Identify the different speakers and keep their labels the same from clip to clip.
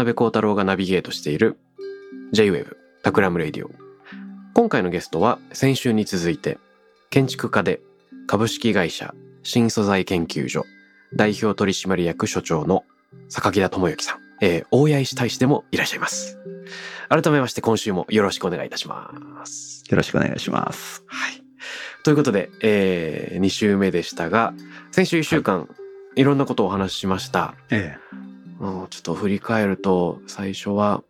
Speaker 1: 辺幸太郎がナビゲートしている J-Wave Takram Radio。今回のゲストは先週に続いて建築家で株式会社新素材研究所代表取締役所長の榊田倫之さん、えー、大谷石大使でもいらっしゃいます。改めまして今週もよろしくお願いいたします。
Speaker 2: よろしくお願いします。
Speaker 1: はい。ということで、え2週目でしたが先週1週間、い、ろんなことをお話ししました。
Speaker 2: え
Speaker 1: うんちょっと振り返ると、最初は、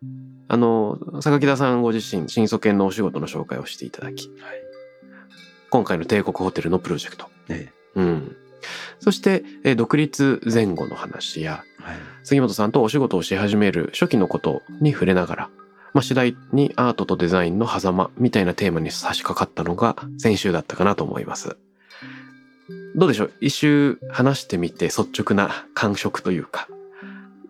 Speaker 1: あの、榊田さんご自身、新祖研のお仕事の紹介をしていただき、今回の帝国ホテルのプロジェクト。
Speaker 2: ええ
Speaker 1: うん。そして、えー独立前後の話や、
Speaker 2: えはい。
Speaker 1: 杉本さんとお仕事をし始める初期のことに触れながら、まあ、次第にアートとデザインの狭間みたいなテーマに差し掛かったのが先週だったかなと思います。どうでしょう？一周話してみて率直な感触というか。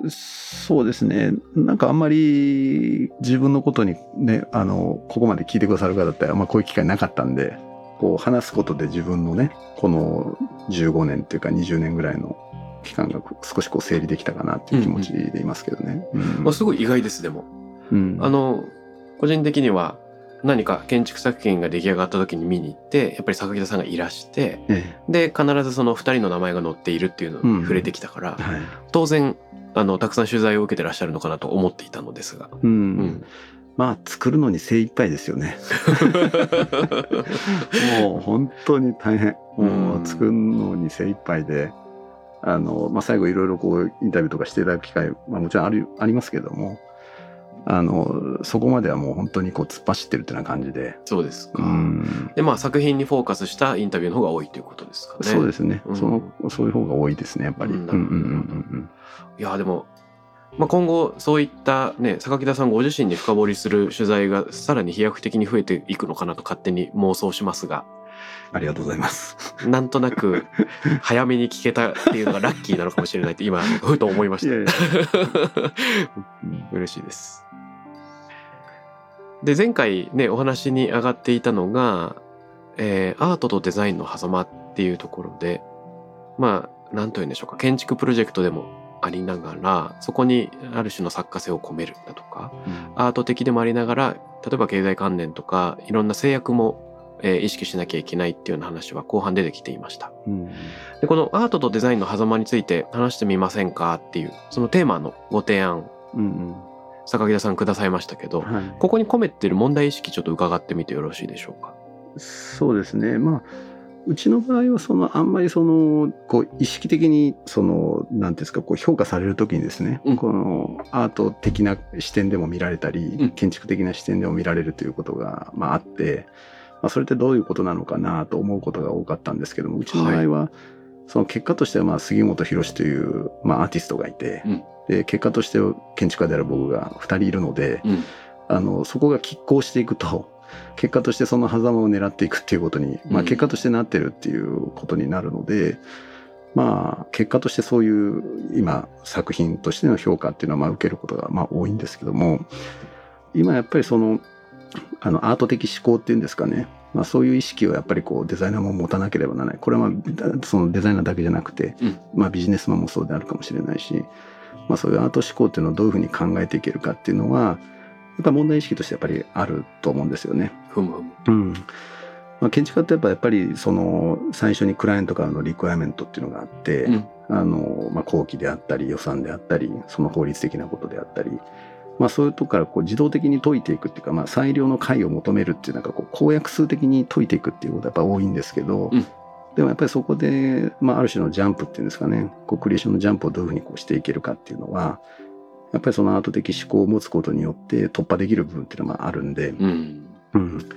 Speaker 2: そうですね。なんかあんまり自分のことにね、あの、ここまで聞いてくださる方ってあんまこういう機会なかったんで、こう話すことで自分のね、この15年っていうか20年ぐらいの期間が少しこう整理できたかなっていう気持ちでいますけどね。
Speaker 1: すごい意外です、でも。
Speaker 2: うん
Speaker 1: あの、個人的には何か建築作品が出来上がった時に見に行って、やっぱり榊田さんがいらして、
Speaker 2: え
Speaker 1: で、必ずその二人の名前が載っているっていうのに触れてきたから、
Speaker 2: えはい。
Speaker 1: 当然、あの、たくさん取材を受けてらっしゃるのかなと思っていたのですが。
Speaker 2: うん。
Speaker 1: うん。
Speaker 2: まあ、作るのに精一杯ですよね。もう本当に大変。もう作るのに精一杯で、あの、まあ、最後いろいろこうインタビューとかしていただく機会、まあ、もちろんある、ありますけども、あの、そこまではもう本当にこう突っ走ってるっていうような感じで。
Speaker 1: そうですか。
Speaker 2: うん。
Speaker 1: で、まあ作品にフォーカスしたインタビューの方が多いということですかね。
Speaker 2: そうですね、
Speaker 1: うん
Speaker 2: その。そういう方が多いですね、やっぱり。
Speaker 1: いや、でも、まあ、今後そういったね、榊田さんご自身に深掘りする取材がさらに飛躍的に増えていくのかなと勝手に妄想しますが、
Speaker 2: ありがとうございます。
Speaker 1: なんとなく 早めに聞けたっていうのがラッキーなのかもしれないって今、ふと思いました。
Speaker 2: いやいや
Speaker 1: 嬉しいです。で、前回ね、お話に上がっていたのが、えーアートとデザインの狭間っていうところで、まあ、なんというんでしょうか、建築プロジェクトでもありながら、そこにある種の作家性を込めるだとか、アート的でもありながら、例えば経済関連とか、いろんな制約も、えー意識しなきゃいけないっていうような話は後半出てきていました。
Speaker 2: うん。
Speaker 1: で、このアートとデザインの狭間について話してみませんかっていう、そのテーマのご提案、
Speaker 2: うん
Speaker 1: 榊田さんくださいましたけど
Speaker 2: うん、はい。
Speaker 1: ここに込めてる問題意識ちょっと伺ってみてよろしいでしょうか？
Speaker 2: そうですね。まあ、うちの場合は、その、あんまりその、こう、意識的に、その、なんていうんですか、こう、評価されるときにですね、
Speaker 1: うん。
Speaker 2: この、アート的な視点でも見られたり、
Speaker 1: うん。
Speaker 2: 建築的な視点でも見られるということが、まあ、あって、まあ、それってどういうことなのかなと思うことが多かったんですけども、うちの場合は、その結果としては、まあ、杉本博という、まあ、アーティストがいて、
Speaker 1: うん
Speaker 2: で、結果として建築家である僕が二人いるので、
Speaker 1: うん。
Speaker 2: あの、そこが拮抗していくと、結果としてその狭間を狙っていくっていうことに、まあ
Speaker 1: うん
Speaker 2: 結果としてなってるっていうことになるので、まあ結果としてそういう今作品としての評価っていうのはまあ受けることがまあ多いんですけども、今やっぱりその、あのアート的思考っていうんですかね、まあそういう意識をやっぱりこうデザイナーも持たなければならない。これはまあそのデザイナーだけじゃなくて、
Speaker 1: うん
Speaker 2: まあビジネスマンもそうであるかもしれないし、まあそういうアート思考っていうのをどういうふうに考えていけるかっていうのは、やっぱ問題意識としてやっぱりあると思うんですよね。
Speaker 1: ふむふむ。
Speaker 2: うん。まあ、建築家ってやっぱやっぱりその最初にクライアントからのリクエアメントっていうのがあって、
Speaker 1: うん
Speaker 2: あの、まあ、工期であったり予算であったり、その法律的なことであったり、ままあ、そういうとこからこう自動的に解いていくっていうか、まあ、最良の解を求めるっていうなんかこう公約数的に解いていくっていうことがやっぱ多いんですけど、
Speaker 1: うん
Speaker 2: でもやっぱりそこで、まあ、ある種のジャンプっていうんですかねこうクリエーションのジャンプをどういうふうにこうしていけるかっていうのはやっぱりそのアート的思考を持つことによって突破できる部分っていうのがあるんで、
Speaker 1: うん。
Speaker 2: うん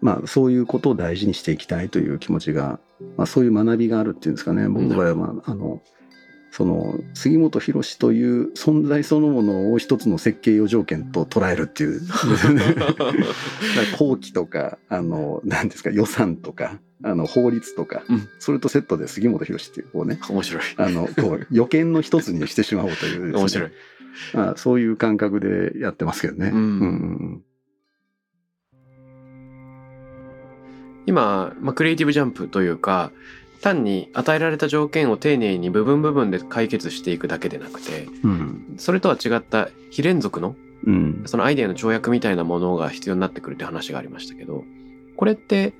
Speaker 2: まあ、そういうことを大事にしていきたいという気持ちが、まあ、そういう学びがあるっていうんですかね僕の場合は、まあ、あのその杉本博という存在そのものを一つの設計要条件と捉えるっていう だから工期とかあの何ですか予算とかあの法律とか、
Speaker 1: うん
Speaker 2: それとセットで杉本博っていうこうね
Speaker 1: 面白い。
Speaker 2: あのこう予見の一つにしてしまおうというね、
Speaker 1: 面白い。
Speaker 2: まあ、そういう感覚でやってますけどね。
Speaker 1: うん
Speaker 2: うん
Speaker 1: 今、まあ、クリエイティブジャンプというか、単に与えられた条件を丁寧に部分部分で解決していくだけでなくて、
Speaker 2: うん。
Speaker 1: それとは違った非連続の
Speaker 2: うん。
Speaker 1: そのアイデアの跳躍みたいなものが必要になってくるって話がありましたけど、これって、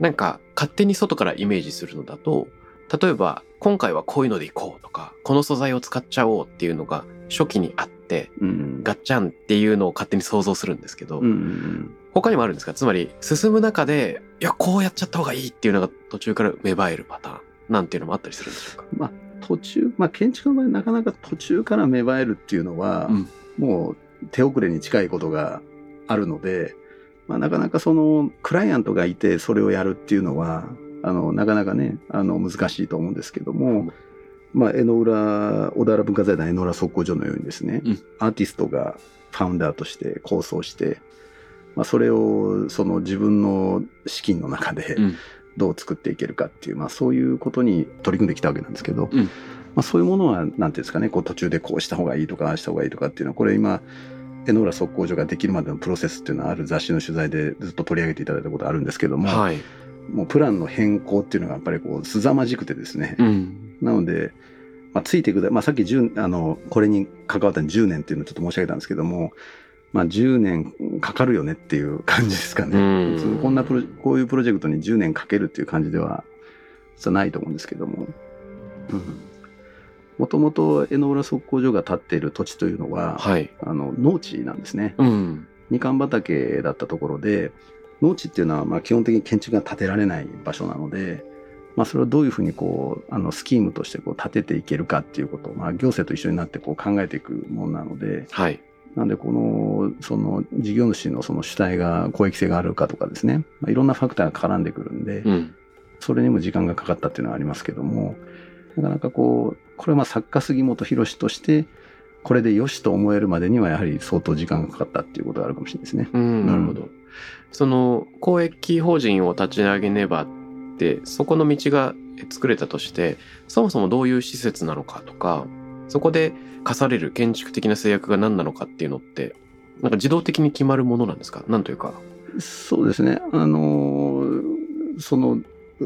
Speaker 1: なんか勝手に外からイメージするのだと、例えば今回はこういうのでいこうとか、この素材を使っちゃおうっていうのが初期にあって、
Speaker 2: うん。
Speaker 1: ガッチャンっていうのを勝手に想像するんですけど、
Speaker 2: うんうん
Speaker 1: 他にもあるんですか？つまり進む中で、いや、こうやっちゃった方がいいっていうのが途中から芽生えるパターンなんていうのもあったりするんでしょうか？
Speaker 2: まあ途中、まあ、建築の場合なかなか途中から芽生えるっていうのは、
Speaker 1: うん。
Speaker 2: もう手遅れに近いことがあるので、まあ、なかなかそのクライアントがいてそれをやるっていうのはあのなかなかねあの難しいと思うんですけども、まあ、江ノ浦小田原文化財団江ノ浦測候所のようにですね、
Speaker 1: うん。
Speaker 2: アーティストがファウンダーとして構想して、まあ、それをその自分の資金の中で
Speaker 1: うん
Speaker 2: どう作っていけるかっていう、まあ、そういうことに取り組んできたわけなんですけど、
Speaker 1: うん
Speaker 2: まあ、そういうものはなんていうんですかねこう途中でこうした方がいいとかああした方がいいとかっていうのはこれ今江ノ浦測候所ができるまでのプロセスっていうのはある雑誌の取材でずっと取り上げていただいたことあるんですけども、
Speaker 1: はい。
Speaker 2: もうプランの変更っていうのがやっぱりこう凄まじくてですね、
Speaker 1: うん。
Speaker 2: なので、まあ、ついていくだ、まあ、さっき10あのこれに関わったの10年っていうのをちょっと申し上げたんですけども、まあ、10年かかるよねっていう感じですか
Speaker 1: う
Speaker 2: ね。
Speaker 1: ん
Speaker 2: 普通こんなプロこういうプロジェクトに10年かけるっていう感じではないと思うんですけども。もともと江ノ浦測候所が建っている土地というのは、
Speaker 1: はい。
Speaker 2: あの農地なんですね。
Speaker 1: うん。
Speaker 2: みかん畑だったところで農地っていうのはまあ基本的に建築が建てられない場所なので、まあ、それをどういうふうにこうあのスキームとしてこう建てていけるかっていうことを、まあ、行政と一緒になってこう考えていくものなので
Speaker 1: はい。
Speaker 2: なんでこのその事業主のその主体が公益性があるかとかですね、まあ、いろんなファクターが絡んでくるんで、
Speaker 1: うん。
Speaker 2: それにも時間がかかったっていうのはありますけどもなかなかこうこれはまあ作家杉本博としてこれでよしと思えるまでにはやはり相当時間がかかったっていうことがあるかもしれないですね。
Speaker 1: うん、なるほど。その公益法人を立ち上げねばってそこの道が作れたとしてそもそもどういう施設なのかとかそこで課される建築的な制約が何なのかっていうのってなんか自動的に決まるものなんですか？なんというか。
Speaker 2: そうですね。あのーその、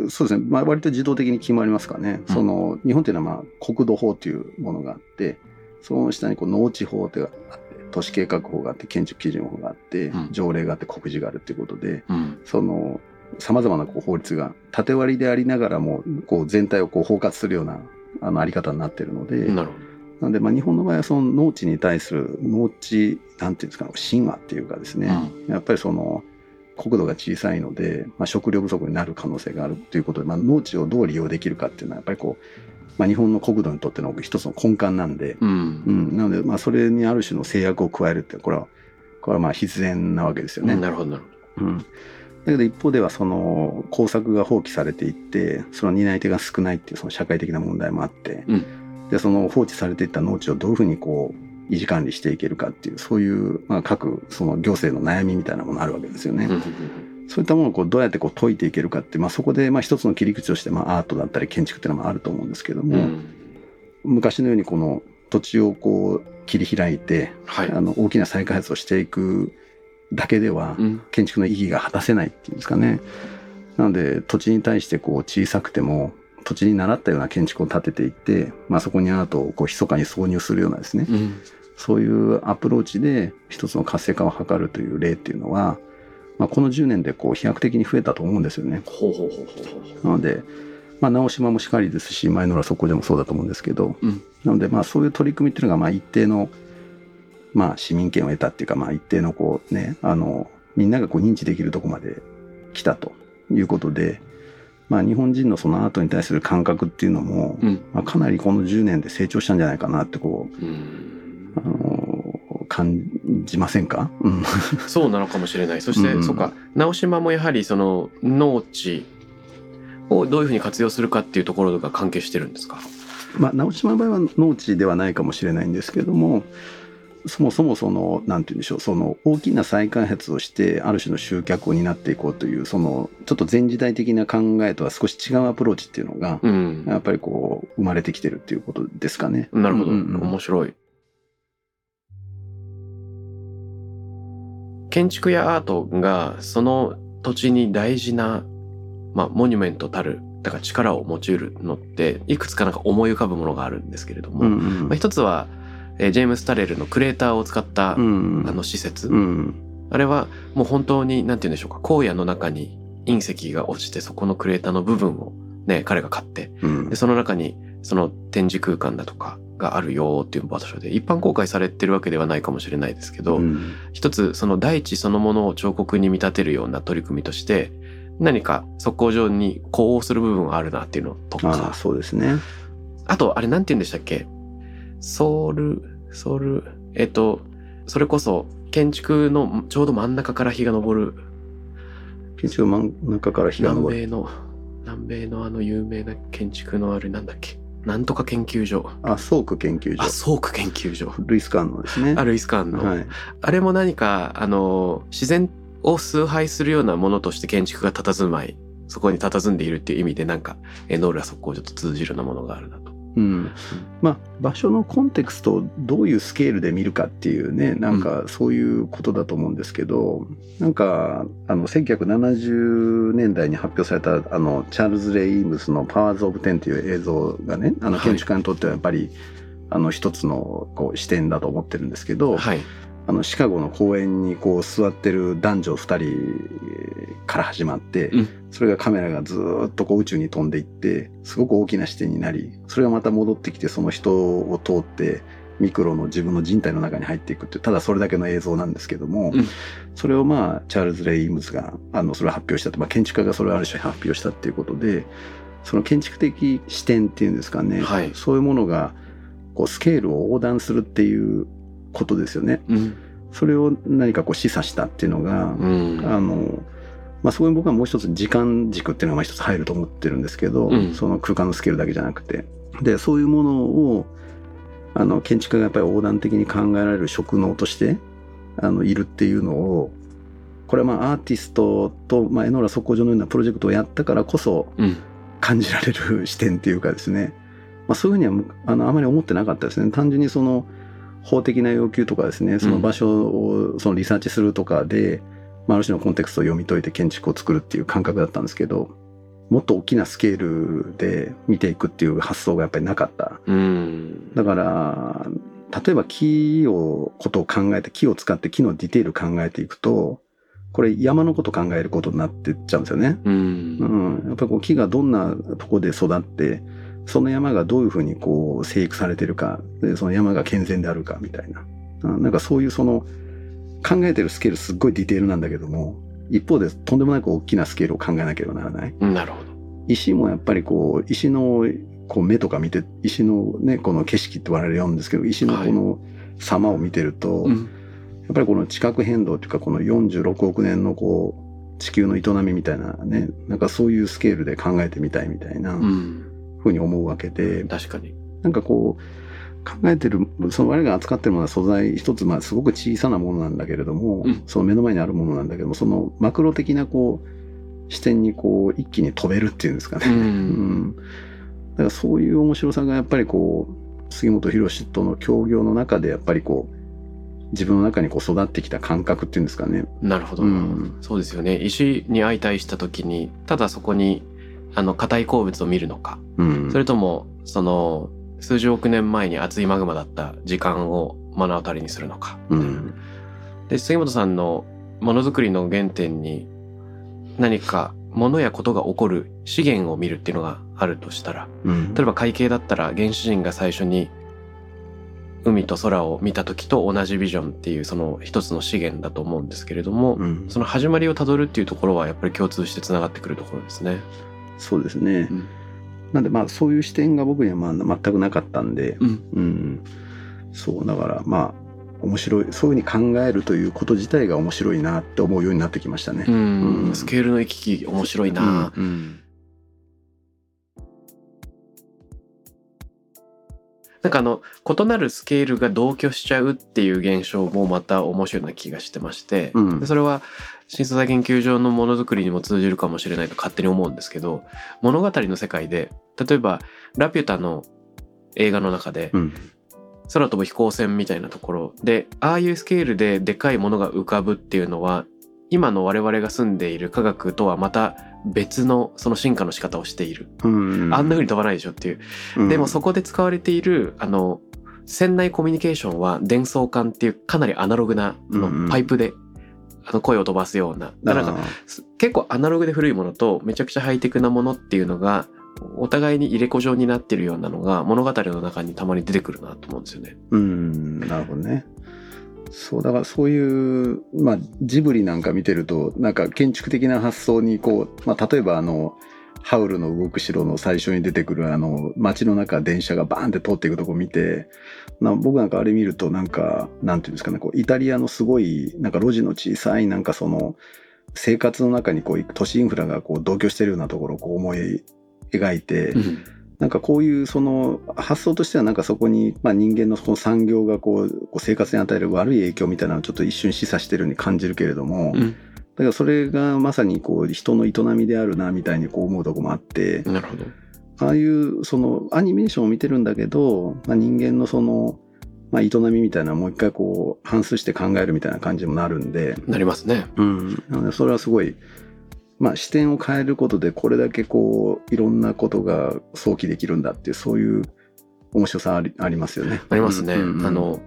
Speaker 2: そうですね。まあ、割と自動的に決まりますかね。
Speaker 1: うん
Speaker 2: その、日本っていうのは、まあ、国土法というものがあって、その下にこう農地法っていうのがあって、都市計画法があって、建築基準法があって、
Speaker 1: うん
Speaker 2: 条例があって、告示があるっていうことで、
Speaker 1: うん。
Speaker 2: その、様々なこう法律が縦割りでありながらも、こう全体をこう包括するような、あの、あり方になっているので、
Speaker 1: なるほ
Speaker 2: なので、まあ、日本の場合はその農地に対する農地、なんていうんですか、神話っていうかですね、やっぱりその国土が小さいので、まあ、食料不足になる可能性があるということで、まあ、農地をどう利用できるかっていうのはやっぱりこう、まあ、日本の国土にとっての一つの根幹なんで、
Speaker 1: ど。う。
Speaker 2: うん。ん、なので、まあ、それにある種の制約を加えるってこれはこれはまあ必然なわけですよね。
Speaker 1: なるほどなるほ
Speaker 2: うん、だけど一方ではその工作が放棄されていってその担い手が少ないっていうその社会的な問題もあって、
Speaker 1: うん
Speaker 2: でその放置されていった農地をどういうふうにこう維持管理していけるかっていうそういう、まあ、各その行政の悩みみたいなものあるわけですよね。そういったものをこうどうやってこう解いていけるかって、まあ、そこでまあ一つの切り口としてまあアートだったり建築っていうのもあると思うんですけども、
Speaker 1: うん。
Speaker 2: 昔のようにこの土地をこう切り開いて、
Speaker 1: はい。
Speaker 2: あの大きな再開発をしていくだけでは、
Speaker 1: うん。
Speaker 2: 建築の意義が果たせないっていうんですかね。なので土地に対してこう小さくても土地に習ったような建築を建てていって、まあ、そこにアートをこう密かに挿入するようなですね、
Speaker 1: うん。
Speaker 2: そういうアプローチで一つの活性化を図るという例っていうのは、まあ、この10年でこう飛躍的に増えたと思うんですよね。なので、まあ、直島もしかりですし、前野浦そこでもそうだと思うんですけど、
Speaker 1: うん
Speaker 2: なので、まあ、そういう取り組みっていうのが、まあ、一定の、まあ市民権を得たっていうか、まあ一定のこうね、あの、みんながこう認知できるとこまで来たということで、まあ日本人のそのアートに対する感覚っていうのも、
Speaker 1: うん。
Speaker 2: まあ、かなりこの10年で成長したんじゃないかなってこう、
Speaker 1: うん。
Speaker 2: あの、感じませんか？うん。
Speaker 1: そうなのかもしれない。そして、
Speaker 2: うん。
Speaker 1: そうか、直島もやはりその農地をどういうふうに活用するかっていうところが関係してるんですか？
Speaker 2: まあ、直島の場合は農地ではないかもしれないんですけども、そもそもその、なんて言うんでしょう、その大きな再開発をして、ある種の集客を担っていこうという、その、ちょっと前時代的な考えとは少し違うアプローチっていうのが、
Speaker 1: うん。
Speaker 2: やっぱりこう、生まれてきてるっていうことですかね。
Speaker 1: なるほど。
Speaker 2: うんうんうん
Speaker 1: 面白い。建築やアートがその土地に大事な、まあ、モニュメントたる、だから力を持ち得るのって、いくつかなんか思い浮かぶものがあるんですけれども、
Speaker 2: うんうん
Speaker 1: まあ、一つは、えージェームス・タレルのクレーターを使った、
Speaker 2: うん。
Speaker 1: あの施設、
Speaker 2: うん。
Speaker 1: あれはもう本当に、なんて言うんでしょうか、荒野の中に隕石が落ちて、そこのクレーターの部分をね、彼が買って、
Speaker 2: うん。
Speaker 1: で、その中にその展示空間だとかがあるよっていう場所で、一般公開されてるわけではないかもしれないですけど、
Speaker 2: うん。
Speaker 1: 一つその大地そのものを彫刻に見立てるような取り組みとして、何か速攻上に呼応する部分はあるなっていうのとか、
Speaker 2: そうですね。
Speaker 1: あと、あれなんて言うんでしたっけ？ソウル、ソウル、えっと、それこそ建築のちょうど真ん中から日が昇る
Speaker 2: 建築の真ん中から日が昇る。
Speaker 1: 南米の、南米のあの有名な建築のあれなんだっけ？なんとか研究所。
Speaker 2: あ、ソーク研究所
Speaker 1: あ、。ソーク研究所。
Speaker 2: ルイス・カーンのですね。
Speaker 1: あルイスカーンの。
Speaker 2: はい。
Speaker 1: あれも何か、あの、自然を崇拝するようなものとして建築が佇まい、そこに佇んでいるっていう意味でなんか、えノーラ速攻所と通じるようなものがあるなと。
Speaker 2: うん、まあ場所のコンテクストをどういうスケールで見るかっていうねなんかそういうことだと思うんですけど、なんかあの1970年代に発表されたあのチャールズ・レイ・イームスの「パワーズ・オブ・テン」っていう映像がねあの
Speaker 1: はい。
Speaker 2: 建築家にとってはやっぱり、あの一つのこう視点だと思ってるんですけど、
Speaker 1: はい。
Speaker 2: あのシカゴの公園にこう座ってる男女2人から始まって、
Speaker 1: うん。
Speaker 2: それがカメラがずーっとこう宇宙に飛んでいってすごく大きな視点になりそれがまた戻ってきてその人を通ってミクロの自分の人体の中に入っていくってただそれだけの映像なんですけども、
Speaker 1: うん。
Speaker 2: それをまあチャールズ・レイ・イームズがあのそれを発表したと、まあ、建築家がそれをある種発表したっていうことでその建築的視点っていうんですかね、
Speaker 1: はい。
Speaker 2: そういうものがこうスケールを横断するっていうことですよね。
Speaker 1: うん。
Speaker 2: それを何かこう示唆したっていうのが、
Speaker 1: うん。
Speaker 2: あの、まあ、そこに僕はもう一つ時間軸っていうのがまあ一つ入ると思ってるんですけど、
Speaker 1: うん
Speaker 2: その空間のスケールだけじゃなくて。で、そういうものを、あの、建築家がやっぱり横断的に考えられる職能として、あの、いるっていうのを、これはまあアーティストと、まあ、エノーラ速攻所のようなプロジェクトをやったからこそ
Speaker 1: うん。
Speaker 2: 感じられる視点っていうかですね、まあ、そういうふうにはむあのあまり思ってなかったですね。単純にその法的な要求とかですね、その場所をそのリサーチするとかで、まあ、ある種のコンテクストを読み解いて建築を作るっていう感覚だったんですけど、もっと大きなスケールで見ていくっていう発想がやっぱりなかった。
Speaker 1: うん。
Speaker 2: だから、例えば木を、ことを考えて、木を使って木のディテール考えていくと、これ山のこと考えることになってっちゃうんですよね。
Speaker 1: う。
Speaker 2: うんん、やっぱり木がどんなとこで育って、その山がどういうふうにこう生育されてるか、でその山が健全であるかみたいな。うんなんかそういうその考えてるスケールすっごいディテールなんだけども、一方でとんでもなく大きなスケールを考えなければならない。
Speaker 1: なるほど。
Speaker 2: 石もやっぱりこう、石のこう目とか見て、石のね、この景色って我々読むんですけど、石のこの様を見てると、
Speaker 1: うん。
Speaker 2: やっぱりこの地殻変動というか、この46億年のこう、地球の営みみたいなね、なんかそういうスケールで考えてみたいみたいな
Speaker 1: うん。
Speaker 2: ふうに思うわけで、
Speaker 1: 確かに。
Speaker 2: なんかこう、考えてる、その我々が扱ってるものは素材一つ、まあすごく小さなものなんだけれども、
Speaker 1: うん
Speaker 2: その目の前にあるものなんだけども、そのマクロ的なこう、視点にこう、一気に飛べるっていうんですかね。
Speaker 1: う。
Speaker 2: うんん。だからそういう面白さがやっぱりこう、杉本博との協業の中でやっぱりこう、自分の中にこう育ってきた感覚っていうんですかね。
Speaker 1: なるほど、
Speaker 2: うん
Speaker 1: そうですよね。石に相対した時に、ただそこに、あの、硬い鉱物を見るのか、
Speaker 2: うん。
Speaker 1: それとも、その、数十億年前に熱いマグマだった時間を目の当たりにするのか。
Speaker 2: うん。
Speaker 1: で、杉本さんのものづくりの原点に、何か物やことが起こる資源を見るっていうのがあるとしたら、
Speaker 2: うん。
Speaker 1: 例えば会計だったら原始人が最初に海と空を見た時と同じビジョンっていうその一つの資源だと思うんですけれども、
Speaker 2: うん
Speaker 1: その始まりをたどるっていうところはやっぱり共通してつながってくるところですね。
Speaker 2: そうですね。
Speaker 1: うん。
Speaker 2: なんでまあそういう視点が僕にはまあ全くなかったんで、
Speaker 1: うん。
Speaker 2: うん、そうだからまあ面白いそういうふうに考えるということ自体が面白いなって思うようになってきましたね。
Speaker 1: うん。
Speaker 2: うん。
Speaker 1: スケールの行き来面白いな、
Speaker 2: うんうん。
Speaker 1: なんかあの異なるスケールが同居しちゃうっていう現象もまた面白いな気がしてまして、
Speaker 2: うん。
Speaker 1: でそれは新素材研究所のものづくりにも通じるかもしれないと勝手に思うんですけど物語の世界で例えば「ラピュタ」の映画の中で
Speaker 2: うん。
Speaker 1: 空飛ぶ飛行船みたいなところでああいうスケールででかいものが浮かぶっていうのは今の我々が住んでいる科学とはまた別のその進化の仕方をしている、
Speaker 2: うん。
Speaker 1: あんな風に飛ばないでしょっていう。
Speaker 2: うん。
Speaker 1: でもそこで使われているあの船内コミュニケーションは伝送管っていうかなりアナログなあの
Speaker 2: うんうん。
Speaker 1: パイプであの声を飛ばすようななんかす結構アナログで古いものとめちゃくちゃハイテクなものっていうのがお互いに入れ子状になってるようなのが物語の中にたまに出てくるなと思うんですよね。
Speaker 2: うんなるほどね。そうだからそういう、まあ、ジブリなんか見てるとなんか建築的な発想にこう、まあ、例えばあのハウルの動く城の最初に出てくるあの街の中電車がバーンって通っていくとこ見てな僕なんかあれ見るとなんかなんていうんですかねこうイタリアのすごいなんか路地の小さいなんかその生活の中にこう都市インフラがこう同居してるようなところをこう思い描いて、なんかこういうその発想としてはなんかそこに、まあ、人間のその産業がこうこう生活に与える悪い影響みたいなのをちょっと一瞬示唆してるように感じるけれども、
Speaker 1: うん
Speaker 2: だからそれがまさにこう人の営みであるなみたいにこう思うとこもあって
Speaker 1: なるほど。
Speaker 2: ああいうそのアニメーションを見てるんだけど、まあ、人間のその、まあ、営みみたいなもう一回こう反芻して考えるみたいな感じにもなるんで、
Speaker 1: なりますね。
Speaker 2: うん、なのでそれはすごい、まあ、視点を変えることでこれだけこういろんなことが想起できるんだっていうそういう面白さありありますよね。
Speaker 1: ありますね。
Speaker 2: うんうん
Speaker 1: あの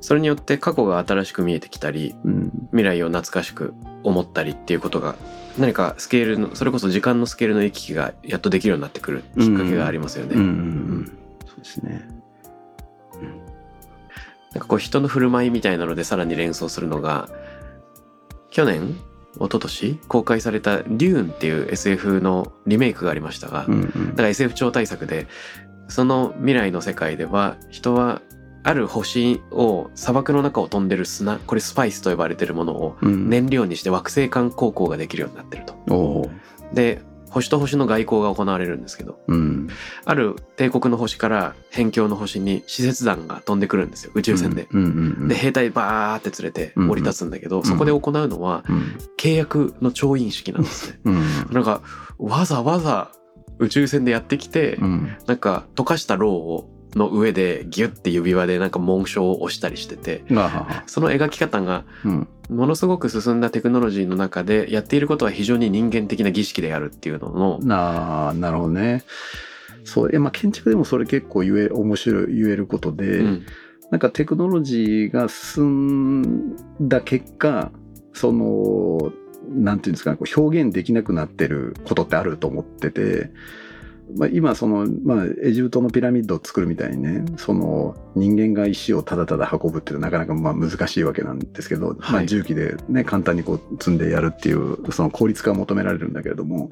Speaker 1: それによって過去が新しく見えてきたり
Speaker 2: うん。
Speaker 1: 未来を懐かしく思ったりっていうことが何かスケールのそれこそ時間のスケールの行き来がやっとできるようになってくるきっかけがありますよね。
Speaker 2: うん。うん。うん。そうですね。
Speaker 1: なんかこう人の振る舞いみたいなのでさらに連想するのが去年一昨年公開された「デューン」っていう SF のリメイクがありましたが、
Speaker 2: うん
Speaker 1: だから SF 超大作でその未来の世界では人はある星を砂漠の中を飛んでる砂これスパイスと呼ばれてるものを
Speaker 2: うん。
Speaker 1: 燃料にして惑星間航行ができるようになってると。
Speaker 2: おー
Speaker 1: で星と星の外交が行われるんですけど
Speaker 2: うん。
Speaker 1: ある帝国の星から辺境の星に使節団が飛んでくるんですよ宇宙船で。
Speaker 2: うんうんうん
Speaker 1: で兵隊バーって連れて降り立つんだけど、
Speaker 2: ん。
Speaker 1: そこで行うのは
Speaker 2: うん。
Speaker 1: 契約の調印式なんですね。
Speaker 2: うん。
Speaker 1: なんかわざわざ宇宙船でやってきて、
Speaker 2: うん。
Speaker 1: なんか溶かしたろうをの上でギュッて指輪でなんか紋章を押したりしててその描き方が
Speaker 2: うん。
Speaker 1: ものすごく進んだテクノロジーの中でやっていることは非常に人間的な儀式であるっていうのの
Speaker 2: なあなるほどね。そうえまあ建築でもそれ結構言え面白い言えることで、
Speaker 1: うん。
Speaker 2: なんかテクノロジーが進んだ結果そのなんていうんですかねこう表現できなくなってることってあると思ってて、まあ、今その、まあ、エジプトのピラミッドを作るみたいにねその人間が石をただただ運ぶっていうのはなかなかまあ難しいわけなんですけど、まあ、
Speaker 1: はい
Speaker 2: 重機でね簡単にこう積んでやるっていうその効率化が求められるんだけれども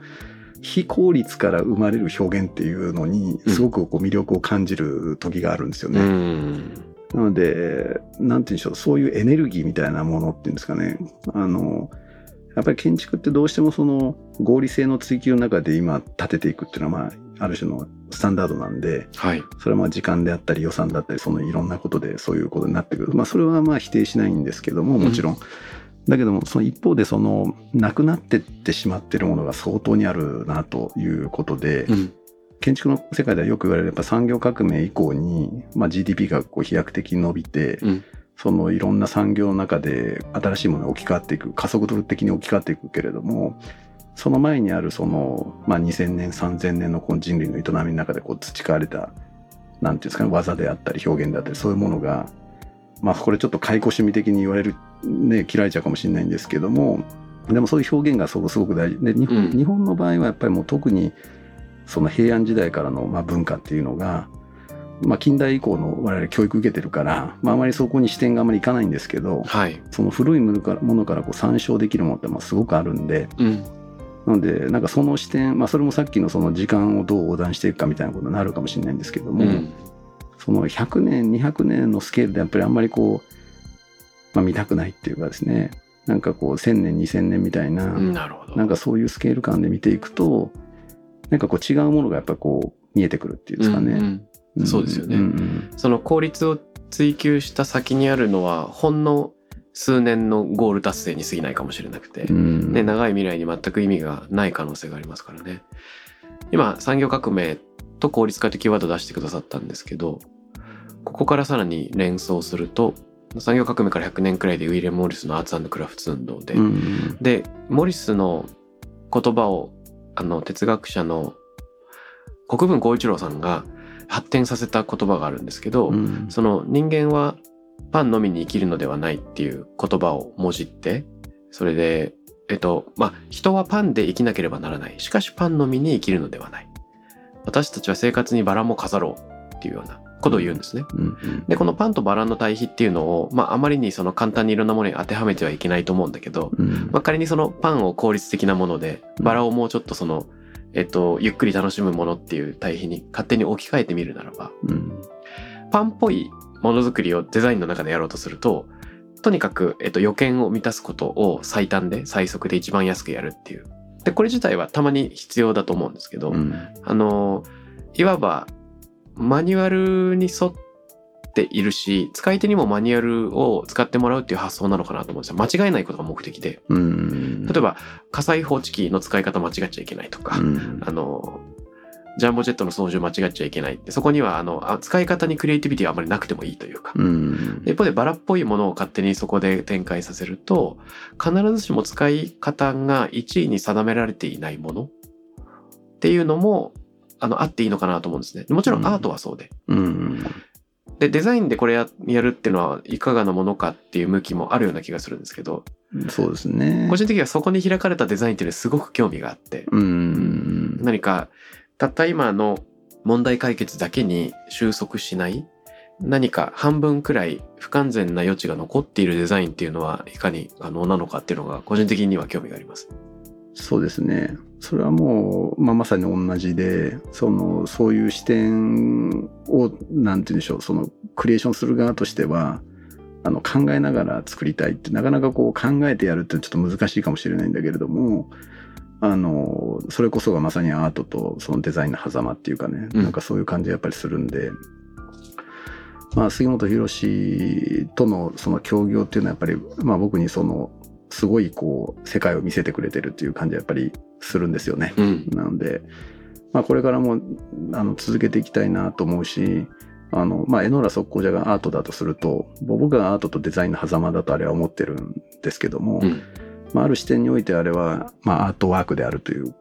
Speaker 2: 非効率から生まれる表現っていうのにすごくこう魅力を感じる時があるんですよね。
Speaker 1: うん
Speaker 2: なので、なんて言うんでしょう、そういうエネルギーみたいなものっていうんですかね。あの、やっぱり建築ってどうしてもその合理性の追求の中で今建てていくっていうのは、まあ、ある種のスタンダードなんで、
Speaker 1: はい
Speaker 2: それはまあ時間であったり予算だったり、そのいろんなことでそういうことになってくる。まあ、それはまあ否定しないんですけども、もちろん。だけども、その一方で、その、なくなってってしまってるものが相当にあるなということで、
Speaker 1: うん
Speaker 2: 建築の世界ではよく言われるやっぱ産業革命以降に、まあ、GDP がこう飛躍的に伸びて、
Speaker 1: うん
Speaker 2: そのいろんな産業の中で新しいものが置き換わっていく加速度的に置き換わっていくけれどもその前にあるその、まあ、2000年3000年のこの人類の営みの中でこう培われたなんていうんですかね技であったり表現であったりそういうものがまあこれちょっと解雇趣味的に言われるね切られちゃうかもしれないんですけどもでもそういう表現がすごくすごく大事で日本,、
Speaker 1: うん
Speaker 2: 日本の場合はやっぱりもう特にその平安時代からのまあ文化っていうのがまあ、近代以降の我々教育受けてるから、まあ、あまりそこに視点があまりいかないんですけど
Speaker 1: はい。
Speaker 2: その古いものからものからこう参照できるものってまあすごくあるんで
Speaker 1: うん。
Speaker 2: なのでなんかその視点、まあ、それもさっきのその時間をどう横断していくかみたいなことになるかもしれないんですけども、
Speaker 1: うん。
Speaker 2: その100年200年のスケールでやっぱりあんまりこう、まあ、見たくないっていうかですねなんかこう1000年2000年みたいな、
Speaker 1: うんなるほど。
Speaker 2: なんかそういうスケール感で見ていくとなんかこう違うものがやっぱりこう見えてくるっていうんですかね。
Speaker 1: うんうんそうですよね
Speaker 2: んん
Speaker 1: その効率を追求した先にあるのはほんの数年のゴール達成に過ぎないかもしれなくて、
Speaker 2: うん。
Speaker 1: ね、長い未来に全く意味がない可能性がありますからね。今産業革命と効率化というキーワードを出してくださったんですけどここからさらに連想すると産業革命から100年くらいでウィレム・モリスのアーツクラフト運動で、
Speaker 2: うん。
Speaker 1: でモリスの言葉をあの哲学者の国分光一郎さんが発展させた言葉があるんですけど、
Speaker 2: うん。
Speaker 1: その人間はパンのみに生きるのではないっていう言葉をもじってそれでえっとまあ人はパンで生きなければならない。しかしパンのみに生きるのではない。私たちは生活にバラも飾ろうっていうようなことを言うんですね。
Speaker 2: うん
Speaker 1: でこのパンとバラの対比っていうのを、まあ、あまりにその簡単にいろんなものに当てはめてはいけないと思うんだけど、
Speaker 2: うん。
Speaker 1: まあ、仮にそのパンを効率的なものでバラをもうちょっとその、えっと、ゆっくり楽しむものっていう対比に勝手に置き換えてみるならば
Speaker 2: うん。
Speaker 1: パンっぽいものづくりをデザインの中でやろうとするととにかく、えっと、予見を満たすことを最短で最速で一番安くやるっていう。でこれ自体はたまに必要だと思うんですけど、
Speaker 2: うん。
Speaker 1: あのいわばマニュアルに沿っているし使い手にもマニュアルを使ってもらうっていう発想なのかなと思うんですよ。間違えないことが目的で。
Speaker 2: うん。
Speaker 1: 例えば火災報知器の使い方間違っちゃいけないとか、
Speaker 2: うん。
Speaker 1: あのジャンボジェットの操縦間違っちゃいけないってそこにはあのあ使い方にクリエイティビティはあまりなくてもいいというか、
Speaker 2: うん。
Speaker 1: 一方でバラっぽいものを勝手にそこで展開させると必ずしも使い方が1位に定められていないものっていうのもあのあっていいのかなと思うんですね。もちろん。アートはそうで、
Speaker 2: うん。
Speaker 1: でデザインでこれややるっていうのはいかがなものかっていう向きもあるような気がするんですけど
Speaker 2: そうですね。
Speaker 1: 個人的にはそこに開かれたデザインっていうのはすごく興味があって。
Speaker 2: うん。
Speaker 1: 何かたった今の問題解決だけに収束しない何か半分くらい不完全な余地が残っているデザインっていうのはいかに可能なのかっていうのが個人的には興味があります。
Speaker 2: そうですねそれはもう、まあ、まさに同じでそのそういう視点をなんて言うんでしょうそのクリエーションする側としてはあの考えながら作りたいってなかなかこう考えてやるってちょっと難しいかもしれないんだけれどもあのそれこそがまさにアートとそのデザインの狭間っていうかね、
Speaker 1: うん
Speaker 2: なんかそういう感じがやっぱりするんで。まあ、杉本博とのその協業っていうのはやっぱり、まあ、僕にそのすごいこう世界を見せてくれてるっていう感じはやっぱりするんですよね。
Speaker 1: うん。
Speaker 2: なので、まあ、これからもあの続けていきたいなと思うしあの、まあ、江ノ浦速攻じゃがアートだとすると僕がアートとデザインの狭間だとあれは思ってるんですけども、
Speaker 1: うん。
Speaker 2: まあ、ある視点においてあれは、まあ、アートワークであるという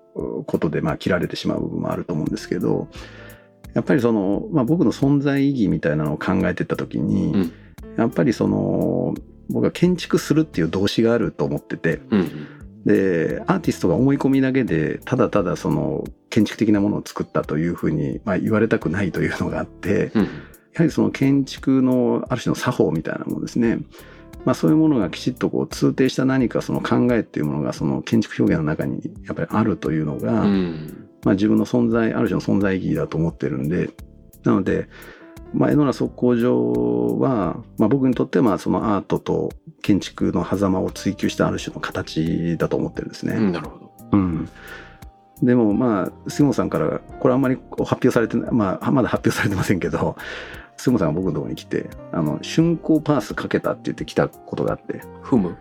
Speaker 2: ことで、まあ、切られてしまう部分もあると思うんですけどやっぱりその、まあ、僕の存在意義みたいなのを考えていった時に、
Speaker 1: うん
Speaker 2: やっぱりその僕は建築するっていう動詞があると思ってて
Speaker 1: うん。
Speaker 2: でアーティストが思い込みだけでただただその建築的なものを作ったというふうに、まあ、言われたくないというのがあって
Speaker 1: うん。
Speaker 2: やはりその建築のある種の作法みたいなものですね。まあそういうものがきちっとこう通底した何かその考えっていうものがその建築表現の中にやっぱりあるというのが、
Speaker 1: うん。
Speaker 2: まあ自分の存在、ある種の存在意義だと思ってるんで、なので、まあ江ノ浦測候所は、まあ僕にとってはまあそのアートと建築の狭間を追求したある種の形だと思ってるんですね。
Speaker 1: うん。なるほど。
Speaker 2: うん。でもまあ、杉本さんから、これあんまり発表されてない、まあ、まだ発表されてませんけど、杉本さんが僕のところに来て、あの、竣工パースかけたって言って来たことがあって、
Speaker 1: ふむ。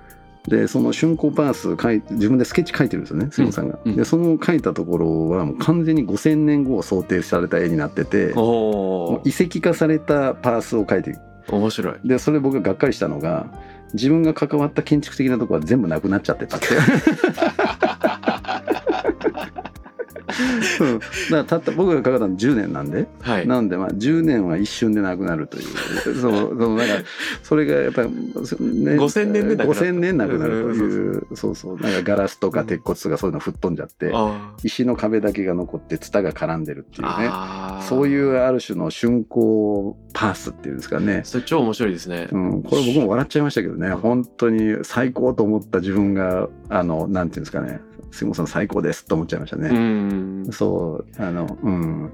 Speaker 2: で、その竣工パース書い自分でスケッチ書いてるんですよね、杉本さんが。
Speaker 1: うんうん
Speaker 2: で、その書いたところはもう完全に5000年後を想定された絵になってて、も
Speaker 1: お
Speaker 2: う遺跡化されたパースを書いて。
Speaker 1: 面白い。
Speaker 2: で、それ僕ががっかりしたのが、自分が関わった建築的なところは全部なくなっちゃってたって。うん、だからたった僕が関わったの10年なんで、
Speaker 1: ははい。
Speaker 2: なのでまあ10年は一瞬でなくなるという。そうそのなんかそれがやっぱり、ね、
Speaker 1: 5000年でなくなる
Speaker 2: 5000年なくなると
Speaker 1: う。ん
Speaker 2: いうそうそう。なんかガラスとか鉄骨とかそういうの吹っ飛んじゃって
Speaker 1: あ
Speaker 2: 石の壁だけが残ってツタが絡んでるっていうね。そういうある種の竣工パースっていうんですかね。
Speaker 1: それ超面白いですね。
Speaker 2: うん、これ僕も笑っちゃいましたけどね、本当に最高と思った自分が、あの、なんていうんですかね、杉本さん最高ですと思っちゃいました
Speaker 1: う
Speaker 2: ね。
Speaker 1: ん。
Speaker 2: そう、あの、うん。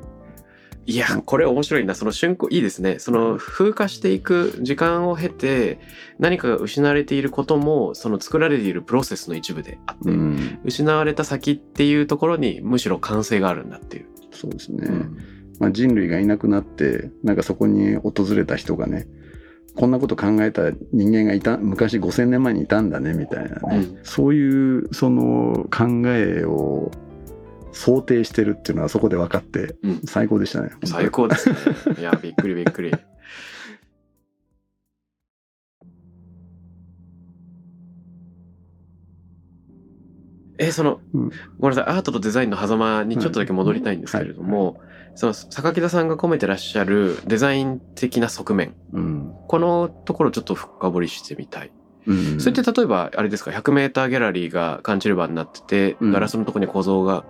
Speaker 1: いや、これ面白いな。その瞬間、いいですね。その風化していく時間を経て、何かが失われていることも、その作られているプロセスの一部であって、
Speaker 2: うん、
Speaker 1: 失われた先っていうところにむしろ完成があるんだっていう。
Speaker 2: そうですね。
Speaker 1: うん
Speaker 2: まあ、人類がいなくなって、なんかそこに訪れた人がね、こんなこと考えた人間がいた、昔5000年前にいたんだね、みたいなね。
Speaker 1: うん
Speaker 2: そういう、その考えを想定してるっていうのはそこで分かって、
Speaker 1: うん
Speaker 2: 最高でしたね。
Speaker 1: 最高ですね。いや、びっくりびっくり。えその、
Speaker 2: うん
Speaker 1: ごめんなさいアートとデザインの狭間にちょっとだけ戻りたいんですけれども、その榊田さんが込めてらっしゃるデザイン的な側面
Speaker 2: うん。
Speaker 1: このところちょっと深掘りしてみたい、
Speaker 2: うん。
Speaker 1: それって例えばあれですか？100m ギャラリーがカンチルバーになってて、
Speaker 2: うん
Speaker 1: ガラスのところに構造が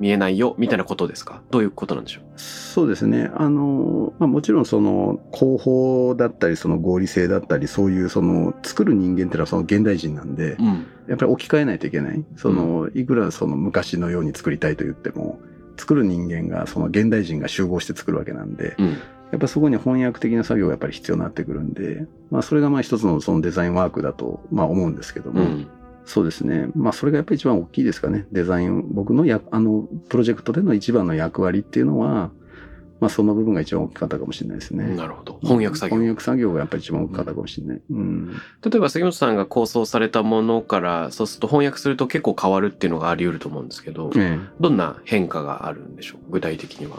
Speaker 1: 見えないよみたいなことですか？どういうことなんでしょう？
Speaker 2: そうですね。あの、まあ、もちろんその広報だったり、その合理性だったり、そういうその作る人間っていうのはその現代人なんで、
Speaker 1: うん
Speaker 2: やっぱり置き換えないといけない。その、いくらその昔のように作りたいと言っても、作る人間がその現代人が集合して作るわけなんで、
Speaker 1: うん
Speaker 2: やっぱそこに翻訳的な作業がやっぱり必要になってくるんで、まあそれがまあ一つのそのデザインワークだとまあ思うんですけども、
Speaker 1: うん
Speaker 2: そうですね。まあそれがやっぱり一番大きいですかね。デザイン、僕のや、あの、プロジェクトでの一番の役割っていうのは、まあその部分が一番大きかったかもしれないですね。
Speaker 1: なるほど翻訳作業
Speaker 2: 翻訳作業がやっぱり一番大きかったかもしれない。うん。
Speaker 1: 例えば杉本さんが構想されたものからそうすると翻訳すると結構変わるっていうのがあり得ると思うんですけど、
Speaker 2: ええ
Speaker 1: どんな変化があるんでしょう具体的には？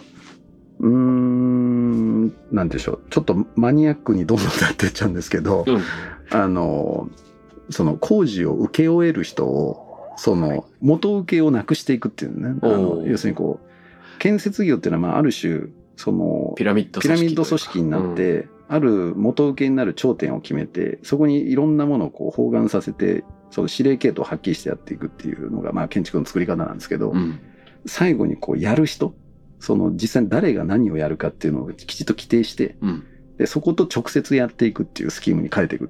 Speaker 2: うーん、なんでしょう。ちょっとマニアックにどんどんなっていっちゃうんですけど、
Speaker 1: うん
Speaker 2: あの、その工事を請け負える人を、その元請けをなくしていくっていうね。要するにこう、建設業っていうのはまあある種、その、
Speaker 1: ピラミッド
Speaker 2: ピラミッド組織になって、ある元請けになる頂点を決めて、そこにいろんなものをこう包含させて、その指令系統をはっきりしてやっていくっていうのが、まあ建築の作り方なんですけど、
Speaker 1: うん。
Speaker 2: 最後にこうやる人、その実際に誰が何をやるかっていうのをきちっと規定して、
Speaker 1: うん
Speaker 2: で、そこと直接やっていくっていうスキームに変えていく。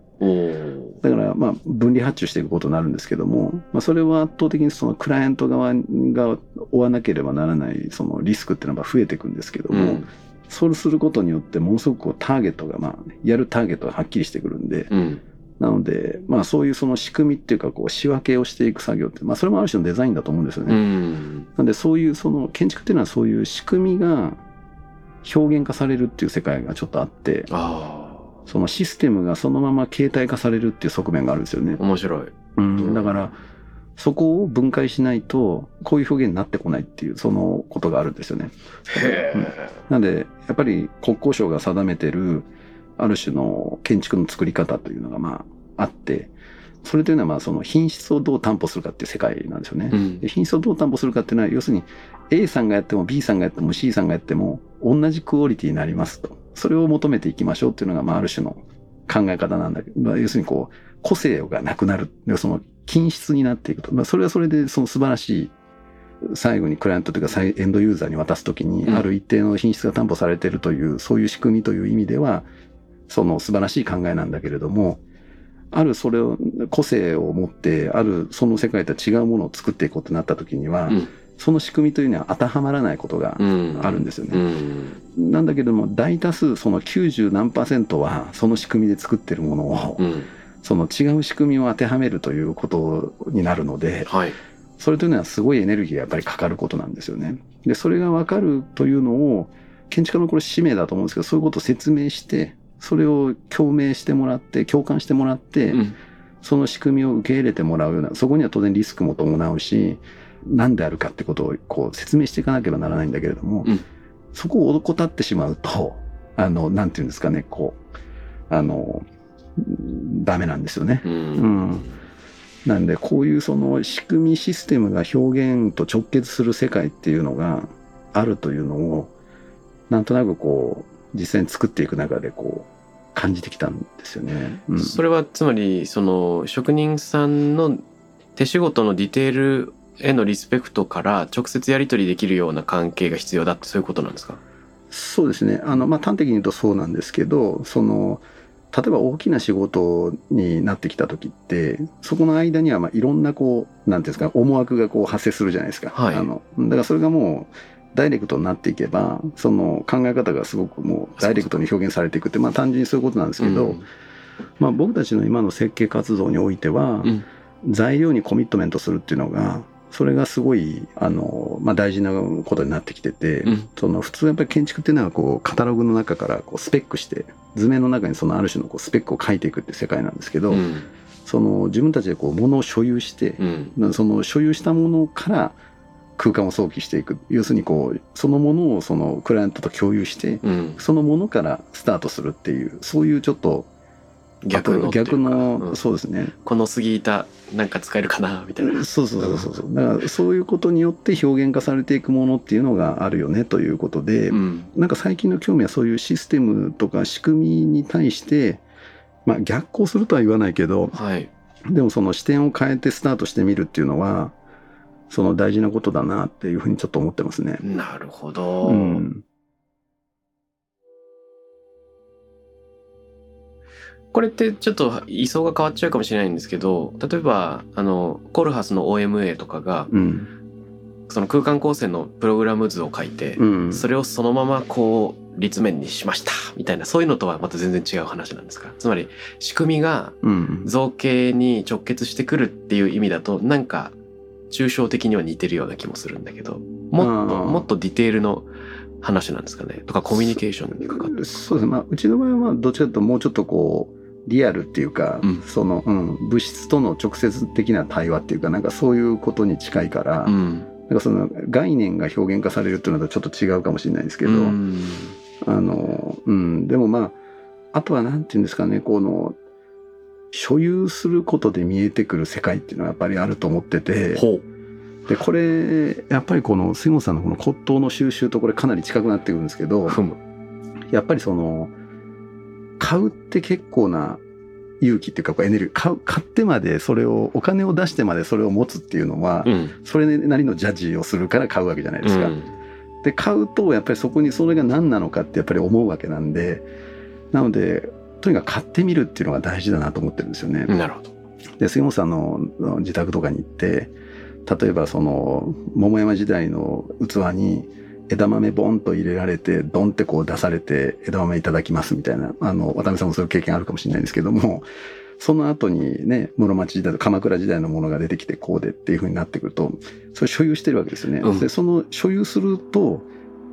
Speaker 2: だから、まあ、分離発注していくことになるんですけども、まあ、それは圧倒的にそのクライアント側が負わなければならない、そのリスクっていうのが増えていくんですけども、
Speaker 1: うん
Speaker 2: そうすることによって、ものすごくこうターゲットが、まあ、やるターゲットがはっきりしてくるんで、
Speaker 1: うん
Speaker 2: なので、まあ、そういうその仕組みっていうか、こう、仕分けをしていく作業って、まあ、それもある種のデザインだと思うんですよ
Speaker 1: う
Speaker 2: ね。
Speaker 1: ん
Speaker 2: なんで、そういう、その、建築っていうのはそういう仕組みが表現化されるっていう世界がちょっとあって、
Speaker 1: あ
Speaker 2: そのシステムがそのまま形態化されるっていう側面があるんですよね
Speaker 1: あ。面白い。
Speaker 2: うん、だから、そこを分解しないと、こういう表現になってこないっていう、そのことがあるんですよね。
Speaker 1: へ
Speaker 2: うんなんで、やっぱり国交省が定めてる、ある種の建築の作り方というのが、まあ、あって、それというのは、まあ、その品質をどう担保するかっていう世界なんですよね。
Speaker 1: うん
Speaker 2: で品質をどう担保するかっていうのは、要するに A さんがやっても B さんがやっても C さんがやっても同じクオリティになりますと。それを求めていきましょうっていうのが、まあ、ある種の考え方なんだけど、まあ要するにこう、個性がなくなる。でその均質になっていくと。まあ、それはそれでその素晴らしい、最後にクライアントというか最エンドユーザーに渡すときに、
Speaker 1: うん
Speaker 2: ある一定の品質が担保されているという、そういう仕組みという意味では、その素晴らしい考えなんだけれども、あるそれを、個性を持って、あるその世界とは違うものを作っていくことになったときには、
Speaker 1: うん
Speaker 2: その仕組みというのは当てはまらないことが
Speaker 1: うん
Speaker 2: あるんですよね。
Speaker 1: うん
Speaker 2: なんだけども、大多数、その90何パーセントは、その仕組みで作ってるものを、
Speaker 1: うん
Speaker 2: その違う仕組みを当てはめるということになるので、
Speaker 1: はい。
Speaker 2: それというのはすごいエネルギーがやっぱりかかることなんですよね。で、それがわかるというのを、建築家のこれ使命だと思うんですけど、そういうことを説明して、それを共鳴してもらって、共感してもらって、
Speaker 1: うん
Speaker 2: その仕組みを受け入れてもらうような、そこには当然リスクも伴うし、何であるかってことをこう説明していかなければならないんだけれども、
Speaker 1: うん
Speaker 2: そこを怠ってしまうと、あの、なんていうんですかね、こう、あの、うんダメなんですよね。
Speaker 1: う
Speaker 2: うんん。なんで、こういうその仕組みシステムが表現と直結する世界っていうのがあるというのを、なんとなくこう、実際に作っていく中でこう、感じてきたんですよね。うん、
Speaker 1: それはつまりその職人さんの手仕事のディテールへのリスペクトから直接やり取りできるような関係が必要だってそういうことなんですか？
Speaker 2: そうですね。あの、まあ、端的に言うとそうなんですけど、その、例えば大きな仕事になってきた時って、そこの間にはまあいろんなこう、なんていうんですか、思惑がこう発生するじゃないですか。
Speaker 1: はい。
Speaker 2: あの、だからそれがもう、ダイレクトになっていけば、その考え方がすごくもうダイレクトに表現されていくって、まあ単純にそういうことなんですけど、
Speaker 1: うん。
Speaker 2: まあ僕たちの今の設計活動においては、
Speaker 1: うん。
Speaker 2: 材料にコミットメントするっていうのが、それがすごい、あの、まあ大事なことになってきてて、
Speaker 1: うん。
Speaker 2: その普通やっぱり建築っていうのはこうカタログの中からこうスペックして図面の中にそのある種のこうスペックを書いていくって世界なんですけど、
Speaker 1: うん。
Speaker 2: その自分たちでこう物を所有して、
Speaker 1: うん。
Speaker 2: その所有したものから空間を想起していく。要するにこうそのものをそのクライアントと共有して
Speaker 1: うん。
Speaker 2: そのものからスタートするっていうそういうちょっと
Speaker 1: 逆の
Speaker 2: 逆の、
Speaker 1: うん。
Speaker 2: そうですね。
Speaker 1: この杉板なんか使えるかなみたいな。
Speaker 2: そうそうそうそうそう。だからそういうことによって表現化されていくものっていうのがあるよねということで、
Speaker 1: うん。
Speaker 2: なんか最近の興味はそういうシステムとか仕組みに対して、まあ逆行するとは言わないけど、
Speaker 1: はい。
Speaker 2: でもその視点を変えてスタートしてみるっていうのは、その大事なことだなっていうふうにちょっと思ってますね。
Speaker 1: なるほど、
Speaker 2: うん。
Speaker 1: これってちょっと位相が変わっちゃうかもしれないんですけど例えばあのコルハスの OMA とかが
Speaker 2: うん。
Speaker 1: その空間構成のプログラム図を書いて、
Speaker 2: うん。
Speaker 1: それをそのままこう立面にしましたみたいなそういうのとはまた全然違う話なんですか？つまり仕組みが
Speaker 2: うん。
Speaker 1: 造形に直結してくるっていう意味だとなんか抽象的には似てるような気もするんだけどもっともっとディテールの話なんですかね？とかコミュニケーションにかかってる
Speaker 2: そうですね。まあ、うちの場合はまあどっちかというともうちょっとこう、リアルっていうか、
Speaker 1: うん。
Speaker 2: その、うん、物質との直接的な対話っていうか、なんかそういうことに近いから、
Speaker 1: うん。
Speaker 2: なんかその概念が表現化されるっていうのとちょっと違うかもしれないですけど、
Speaker 1: うん。
Speaker 2: あの、うん、でもまあ、あとはなんていうんですかね、この、所有することで見えてくる世界っていうのはやっぱりあると思ってて、で、これ、やっぱりこの杉本さんのこの骨董の収集とこれかなり近くなってくるんですけど、やっぱりその、買うって結構な勇気っていうかこうエネルギー、買う、買ってまでそれを、お金を出してまでそれを持つっていうのは、
Speaker 1: うん
Speaker 2: それなりのジャッジをするから買うわけじゃないですか。
Speaker 1: うん
Speaker 2: で買うとやっぱりそこにそれが何なのかってやっぱり思うわけなんでなのでとにかく買ってみるっていうのが大事だなと思ってるんですよね。
Speaker 1: なるほど
Speaker 2: で杉本さんの自宅とかに行って例えばその桃山時代の器に枝豆ボンと入れられてドンってこう出されて枝豆いただきますみたいな。あの渡辺さんもそういう経験あるかもしれないんですけどもその後にね室町時代鎌倉時代のものが出てきてこうでっていう風になってくるとそれ所有してるわけですよね。
Speaker 1: うん。
Speaker 2: でその所有すると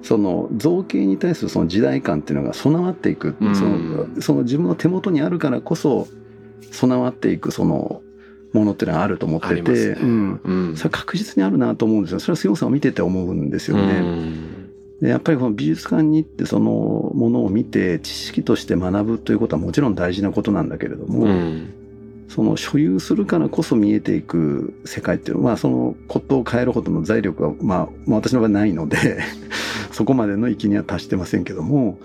Speaker 2: その造形に対するその時代感っていうのが備わっていく、
Speaker 1: うん。
Speaker 2: そのその自分の手元にあるからこそ備わっていくそのものっていうのがあると思ってて、
Speaker 1: ね
Speaker 2: うん、
Speaker 1: うん
Speaker 2: それ確実にあるなと思うんですよ。それは杉本さんを見てて思うんですよね。
Speaker 1: うん
Speaker 2: でやっぱりこの美術館に行ってそのものを見て知識として学ぶということはもちろん大事なことなんだけれども、
Speaker 1: うん
Speaker 2: その所有するからこそ見えていく世界っていうのは、まあそのことを変えるほどの財力は、まあ、まあ私の場合ないので、そこまでの域には達してませんけども、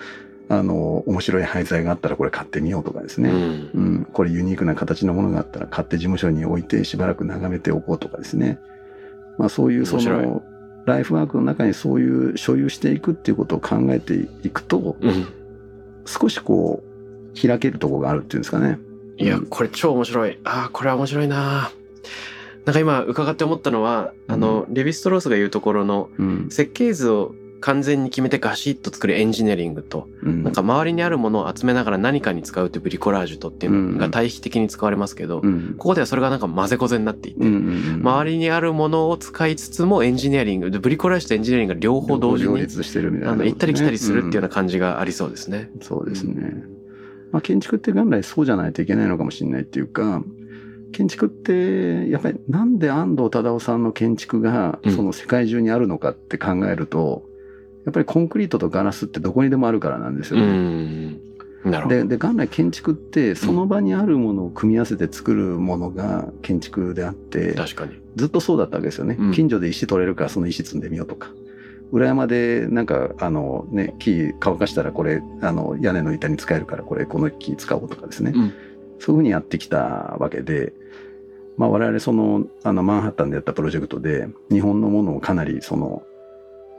Speaker 2: あの、面白い廃材があったらこれ買ってみようとかですね。
Speaker 1: うん
Speaker 2: うん、これユニークな形のものがあったら買って事務所に置いてしばらく眺めておこうとかですね。まあそういうその、ライフワークの中にそういう所有していくっていうことを考えていくと、
Speaker 1: うん
Speaker 2: 少しこう、開けるところがあるっていうんですかね。
Speaker 1: いや
Speaker 2: うん
Speaker 1: これ超面白いああこれは面白いななんか今伺って思ったのはあのレヴィストロースが言うところの
Speaker 2: うん。
Speaker 1: 設計図を完全に決めてガシッと作るエンジニアリングと
Speaker 2: うん。
Speaker 1: なんか周りにあるものを集めながら何かに使うというブリコラージュとっていうのが対比的に使われますけど、
Speaker 2: うん。
Speaker 1: ここではそれがなんか混ぜこぜになっていて、周りにあるものを使いつつもエンジニアリングでブリコラージュとエンジニアリングが両方同時に
Speaker 2: してるみたいな、
Speaker 1: 行ったり来たりするっていうような感じがありそうですね。
Speaker 2: うん。そうですね。まあ、建築って元来そうじゃないといけないのかもしれないっていうか、建築って、やっぱりなんで安藤忠雄さんの建築が
Speaker 1: うん
Speaker 2: その世界中にあるのかって考えると、やっぱりコンクリートとガラスってどこにでもあるからなんです
Speaker 1: う
Speaker 2: よね。
Speaker 1: んなるほど。
Speaker 2: でで元来建築ってその場にあるものを組み合わせて作るものが建築であって、
Speaker 1: 確かに。
Speaker 2: ずっとそうだったわけですよね。
Speaker 1: うん
Speaker 2: 近所で石取れるからその石積んでみようとか。裏山でなんかあのね木乾かしたらこれあの屋根の板に使えるからこれこの木使おうとかですね、
Speaker 1: うん
Speaker 2: そういうふうにやってきたわけで、まあ、我々そのあのマンハッタンでやったプロジェクトで日本のものをかなりその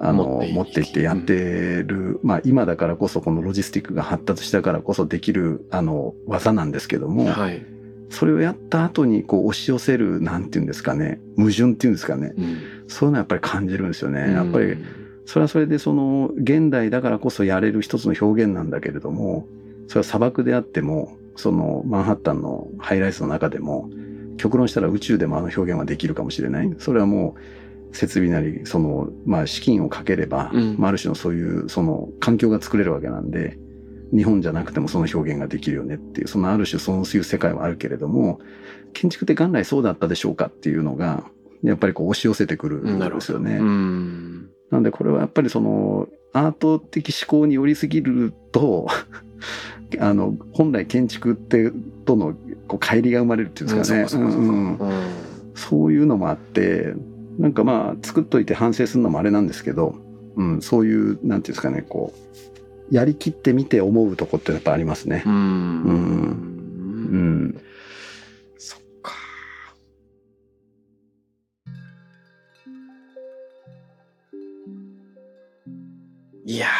Speaker 2: あの
Speaker 1: 持って
Speaker 2: っていってやってる、まあ、今だからこそこのロジスティックが発達したからこそできるあの技なんですけども、
Speaker 1: はい。
Speaker 2: それをやった後にこう押し寄せるなんていうんですかね矛盾っていうんですかね
Speaker 1: うん。
Speaker 2: そういうのはやっぱり感じるんですよね。やっぱりそれはそれでその現代だからこそやれる一つの表現なんだけれどもそれは砂漠であってもそのマンハッタンのハイライトの中でも極論したら宇宙でもあの表現はできるかもしれない。それはもう設備なりそのまあ資金をかければ、
Speaker 1: うん
Speaker 2: まあ、ある種のそういうその環境が作れるわけなんで日本じゃなくてもその表現ができるよねっていうそのある種そういう世界はあるけれども建築って元来そうだったでしょうかっていうのがやっぱりこう押し寄せてくるん。ですよね。
Speaker 1: うん。
Speaker 2: なんでこれはやっぱりそのアート的思考に寄りすぎると あの本来建築ってとのこう乖離が生まれるっていうんですかね、
Speaker 1: そう
Speaker 2: いうのもあってなんかまあ作っといて反省するのもあれなんですけど、うん、そういうなんていうんですかねこうやりきってみて思うとこってやっぱありますね
Speaker 1: う。ん。
Speaker 2: うん、
Speaker 1: そっか。いやー、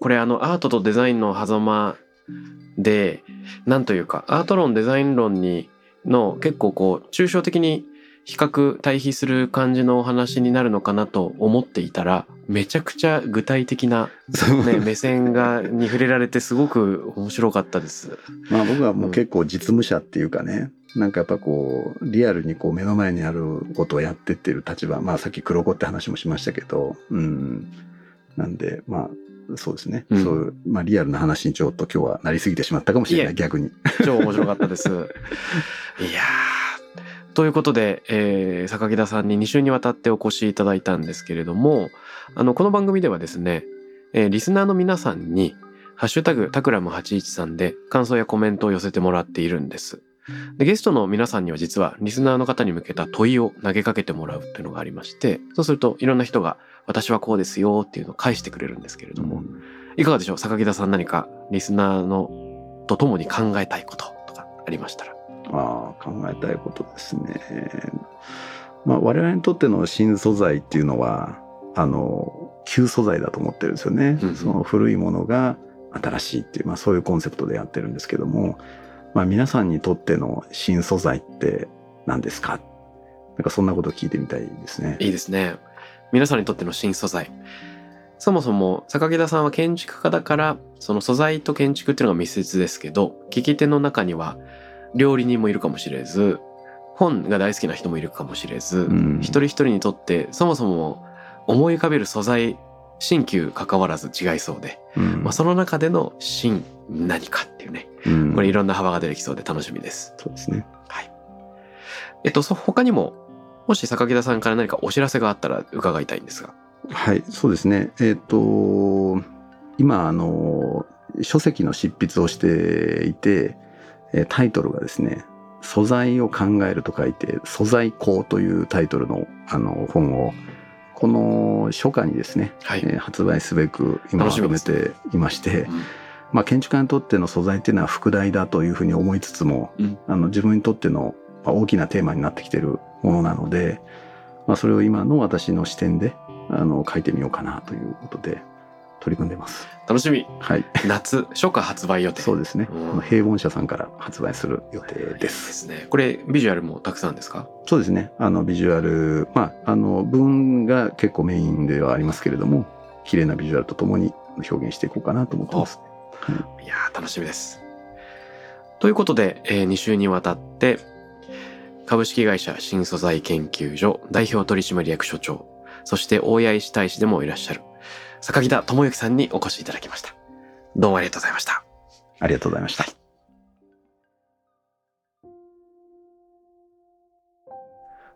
Speaker 1: これあのアートとデザインの狭間で、なんというか、アート論、デザイン論にの結構こう、抽象的に比較、対比する感じのお話になるのかなと思っていたら、めちゃくちゃ具体的な、ね、目線が、に触れられてすごく面白かったです。
Speaker 2: まあ僕はもう結構実務者っていうかね、なんかやっぱこう、リアルにこう目の前にあることをやってっていう立場、まあさっき黒子って話もしましたけど、うん。なんで、まあ、そうですね。
Speaker 1: うん
Speaker 2: そういう、まあリアルな話にちょっと今日はなりすぎてしまったかもしれない逆に。
Speaker 1: 超面白かったです。いやー。ということで、えー、坂木田さんに2週にわたってお越しいただいたんですけれども、あの、この番組ではですね、えーリスナーの皆さんに、ハッシュタグタクラム813で感想やコメントを寄せてもらっているんです。で、ゲストの皆さんには実はリスナーの方に向けた問いを投げかけてもらうっていうのがありまして、そうするといろんな人が私はこうですよっていうのを返してくれるんですけれども、いかがでしょう？坂木田さん何かリスナーのと共に考えたいこととかありましたら。
Speaker 2: ああ、考えたいことですね。まあ我々にとっての新素材っていうのは、あの、旧素材だと思ってるんですよね。
Speaker 1: うんうん
Speaker 2: その古いものが新しいっていう、まあそういうコンセプトでやってるんですけども、まあ皆さんにとっての新素材って何ですか？なんかそんなことを聞いてみたいですね。
Speaker 1: いいですね。皆さんにとっての新素材。そもそも坂木田さんは建築家だからその素材と建築っていうのが密接ですけど聞き手の中には料理人もいるかもしれず本が大好きな人もいるかもしれず、
Speaker 2: うん
Speaker 1: 一人一人にとってそもそも思い浮かべる素材新旧関わらず違いそうで、
Speaker 2: うん
Speaker 1: まあ、その中での新何かっていうね
Speaker 2: うん
Speaker 1: これいろんな幅が出てきそうで楽しみです。
Speaker 2: そうですね。
Speaker 1: はい。えっと、そ他にも、もし坂木田さんから何かお知らせがあったら伺いたいんですが。
Speaker 2: はい、そうですね。えっ、と、今、あの、書籍の執筆をしていて、えータイトルがですね、素材を考えると書いて、素材工というタイトルのあの本を、この初夏にですね、
Speaker 1: はい。
Speaker 2: えー発売すべく今
Speaker 1: 楽しみ
Speaker 2: 始
Speaker 1: です
Speaker 2: めていまして、
Speaker 1: うん。
Speaker 2: まあ建築家にとっての素材っていうのは副題だというふうに思いつつも、
Speaker 1: うん。
Speaker 2: あの自分にとってのまあ大きなテーマになってきてるものなので、まあそれを今の私の視点であの書いてみようかなということで取り組んでます。
Speaker 1: 楽しみ。
Speaker 2: はい。
Speaker 1: 夏、初夏発売予定。
Speaker 2: そうですね。
Speaker 1: うん
Speaker 2: 平凡社さんから発売する予定で。
Speaker 1: ですすね。これ、ビジュアルもたくさんですか？
Speaker 2: そうですね。あのビジュアル、まあ、あの文が結構メインではありますけれども、綺麗なビジュアルとともに表現していこうかなと思ってます。
Speaker 1: いやー、楽しみです。ということで、え2週にわたって、株式会社新素材研究所代表取締役所長、そして大谷石大使でもいらっしゃる、坂木田智之さんにお越しいただきました。どうもありがとうございました。
Speaker 2: ありがとうございました。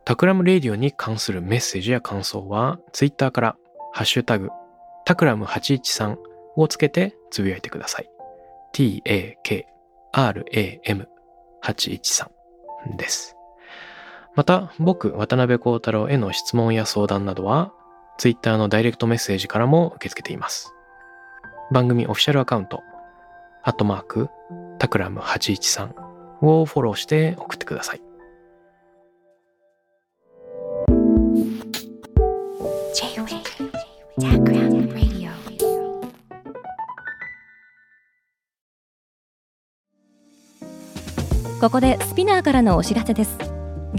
Speaker 1: Takram Radio に関するメッセージや感想は、ツイッターから、ハッシュタグ、 Takram813をつけてつぶやいてください。t-a-k-r-a-m813 です。また、僕、渡辺幸太郎への質問や相談などは、Twitter のダイレクトメッセージからも受け付けています。番組オフィシャルアカウント、アットマーク、 Takram813をフォローして送ってください。
Speaker 3: ここで Spinner からのお知らせです